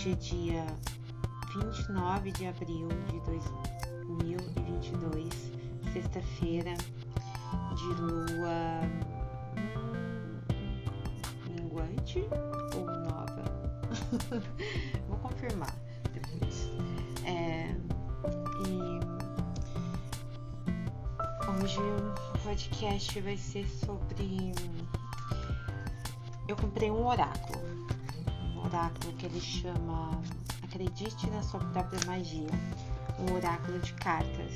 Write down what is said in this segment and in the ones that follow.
Hoje é dia 29 de abril de 2022, sexta-feira, de lua minguante ou nova? Vou confirmar depois. É, e hoje o podcast vai ser sobre. Eu comprei um oráculo. Oráculo que ele chama Acredite na sua própria magia. Um oráculo de cartas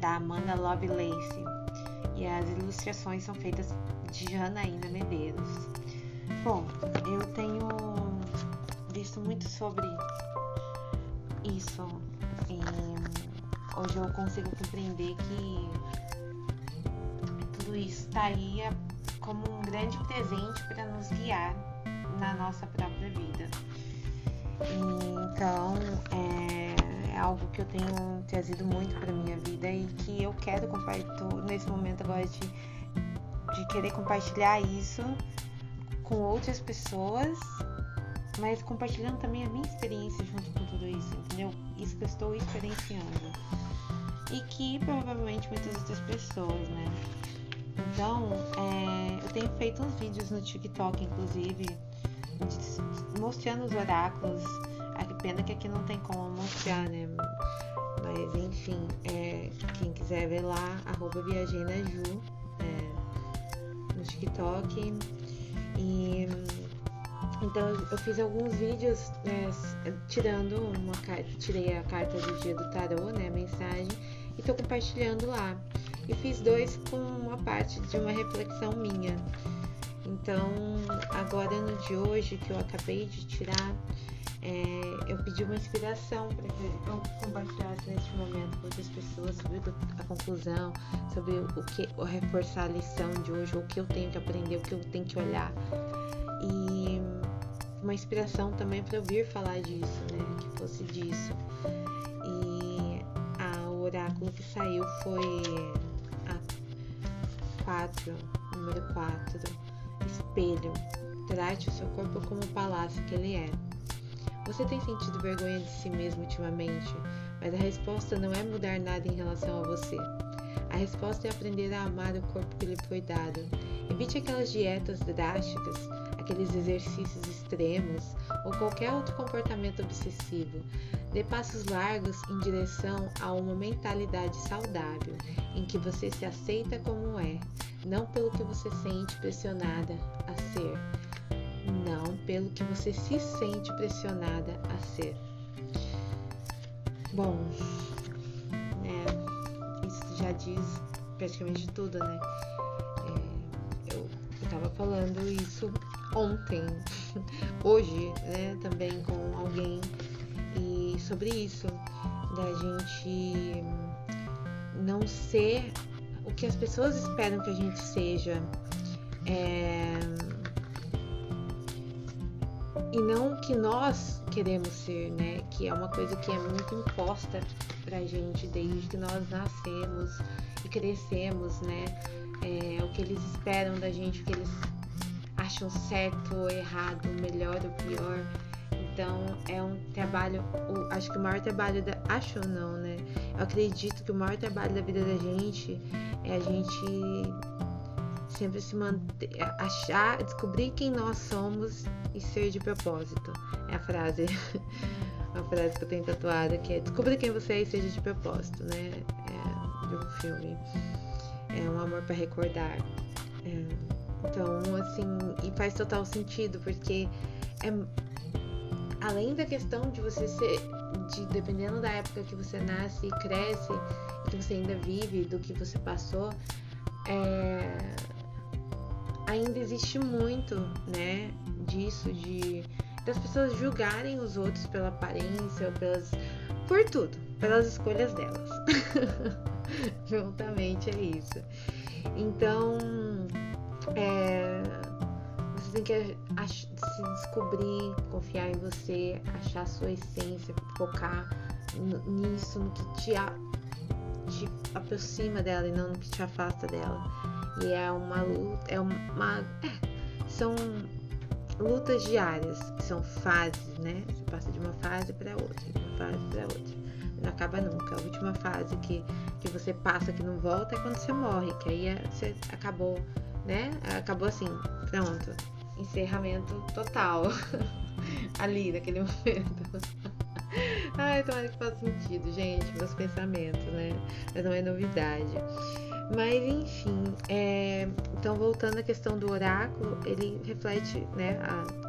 da Amanda Lovelace. E as ilustrações são feitas de Janaína Medeiros. Bom, eu tenho visto muito sobre isso e hoje eu consigo compreender que tudo isso está aí como um grande presente para nos guiar na nossa própria vida. Então é, é, algo que eu tenho trazido muito para minha vida e que eu quero compartilhar nesse momento agora de, de querer compartilhar isso com outras pessoas, mas compartilhando também a minha experiência junto com tudo isso, entendeu? Isso que eu estou experienciando. E que provavelmente muitas outras pessoas, né? Então, é, eu tenho feito uns vídeos no TikTok, inclusive, mostrando os oráculos. A pena que aqui não tem como mostrar, né? Mas enfim, é, quem quiser ver lá, arroba viajeinaju é, no TikTok. E então eu fiz alguns vídeos né, tirando uma carta, tirei a carta do dia do tarô, né? A mensagem, e tô compartilhando lá. E fiz dois com uma parte de uma reflexão minha. Então, agora no de hoje que eu acabei de tirar, é, eu pedi uma inspiração para que eu compartilhasse neste momento com outras pessoas sobre a conclusão, sobre o que, o reforçar a lição de hoje, o que eu tenho que aprender, o que eu tenho que olhar. E uma inspiração também para eu vir falar disso, né? Que fosse disso. E a, o oráculo que saiu foi a 4, número 4 espelho. Trate o seu corpo como o palácio que ele é. Você tem sentido vergonha de si mesmo ultimamente, mas a resposta não é mudar nada em relação a você. A resposta é aprender a amar o corpo que lhe foi dado. Evite aquelas dietas drásticas, aqueles exercícios extremos ou qualquer outro comportamento obsessivo. Dê passos largos em direção a uma mentalidade saudável, em que você se aceita como é, não pelo que você sente pressionada a ser, não pelo que você se sente pressionada a ser. Bom, é, isso já diz praticamente tudo, né? É, eu, eu tava falando isso ontem, hoje, né, também com alguém e sobre isso da gente não ser o que as pessoas esperam que a gente seja é... e não o que nós queremos ser, né? Que é uma coisa que é muito imposta pra gente desde que nós nascemos e crescemos, né? É, o que eles esperam da gente, o que eles acham certo ou errado, melhor ou pior. Então é um trabalho, acho que o maior trabalho da. Acho não, né? Eu acredito que o maior trabalho da vida da gente é a gente sempre se manter, achar, descobrir quem nós somos e ser de propósito. É a frase, a frase que eu tenho tatuada, que é descubra quem você é e seja de propósito, né? É, de um filme. É um amor para recordar. É, então, assim, e faz total sentido, porque é além da questão de você ser, de dependendo da época que você nasce e cresce, que você ainda vive, do que você passou, é, ainda existe muito, né, disso, de das pessoas julgarem os outros pela aparência pelas por tudo, pelas escolhas delas. Juntamente é isso. Então, é, você tem que se descobrir, confiar em você, achar a sua essência, focar nisso, no que te, te aproxima dela e não no que te afasta dela. E é uma luta, é uma. É, são lutas diárias, são fases, né? Você passa de uma fase para outra, de uma fase para outra. Não acaba nunca. A última fase que, que você passa que não volta é quando você morre, que aí é, você acabou, né? Acabou assim, pronto. Encerramento total. Ali, naquele momento. Ai, tomara que faça sentido, gente, meus pensamentos, né? Mas não é novidade. Mas enfim, é... então voltando à questão do oráculo, ele reflete né, a,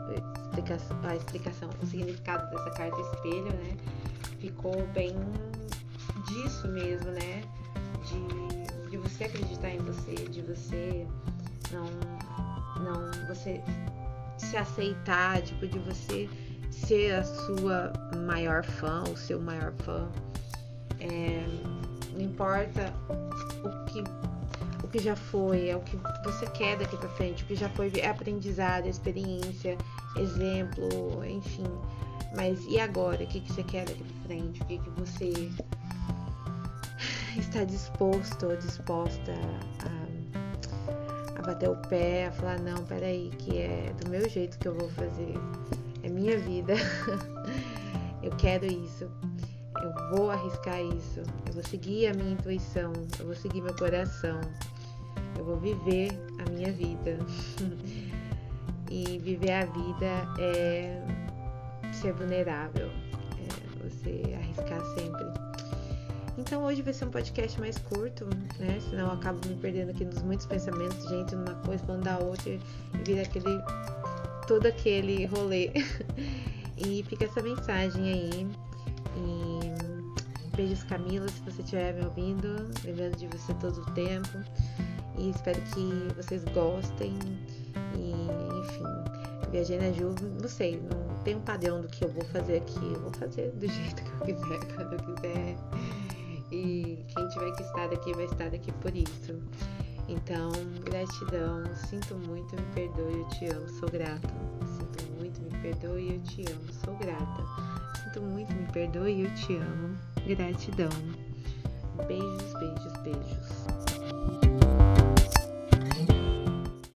explicação, a explicação, o significado dessa carta espelho, né? Ficou bem disso mesmo, né? De, de você acreditar em você, de você não, não você se aceitar, tipo, de você ser a sua maior fã, o seu maior fã. É, não importa o que, o que já foi, é o que você quer daqui para frente, o que já foi é aprendizado, experiência, exemplo, enfim. Mas e agora? O que, que você quer daqui para frente? O que, que você está disposto ou disposta a, a bater o pé, a falar, não, peraí, que é do meu jeito que eu vou fazer é minha vida. eu quero isso. Eu vou arriscar isso. Eu vou seguir a minha intuição. Eu vou seguir meu coração. Eu vou viver a minha vida. e viver a vida é ser vulnerável. É você arriscar sempre. Então hoje vai ser um podcast mais curto, né? Senão eu acabo me perdendo aqui nos muitos pensamentos, gente, numa coisa falando da outra e vira aquele todo aquele rolê. e fica essa mensagem aí. E beijos Camila, se você estiver me ouvindo, lembrando de você todo o tempo. E espero que vocês gostem. E enfim, viajei na Ju, não sei, não tem um padrão do que eu vou fazer aqui. Eu vou fazer do jeito que eu quiser, quando eu quiser. E quem tiver que estar aqui vai estar aqui por isso. Então, gratidão, sinto muito, me perdoe, eu te amo, sou grata. Perdoe, eu te amo, sou grata. Sinto muito, me perdoe, eu te amo. Gratidão. Beijos, beijos, beijos.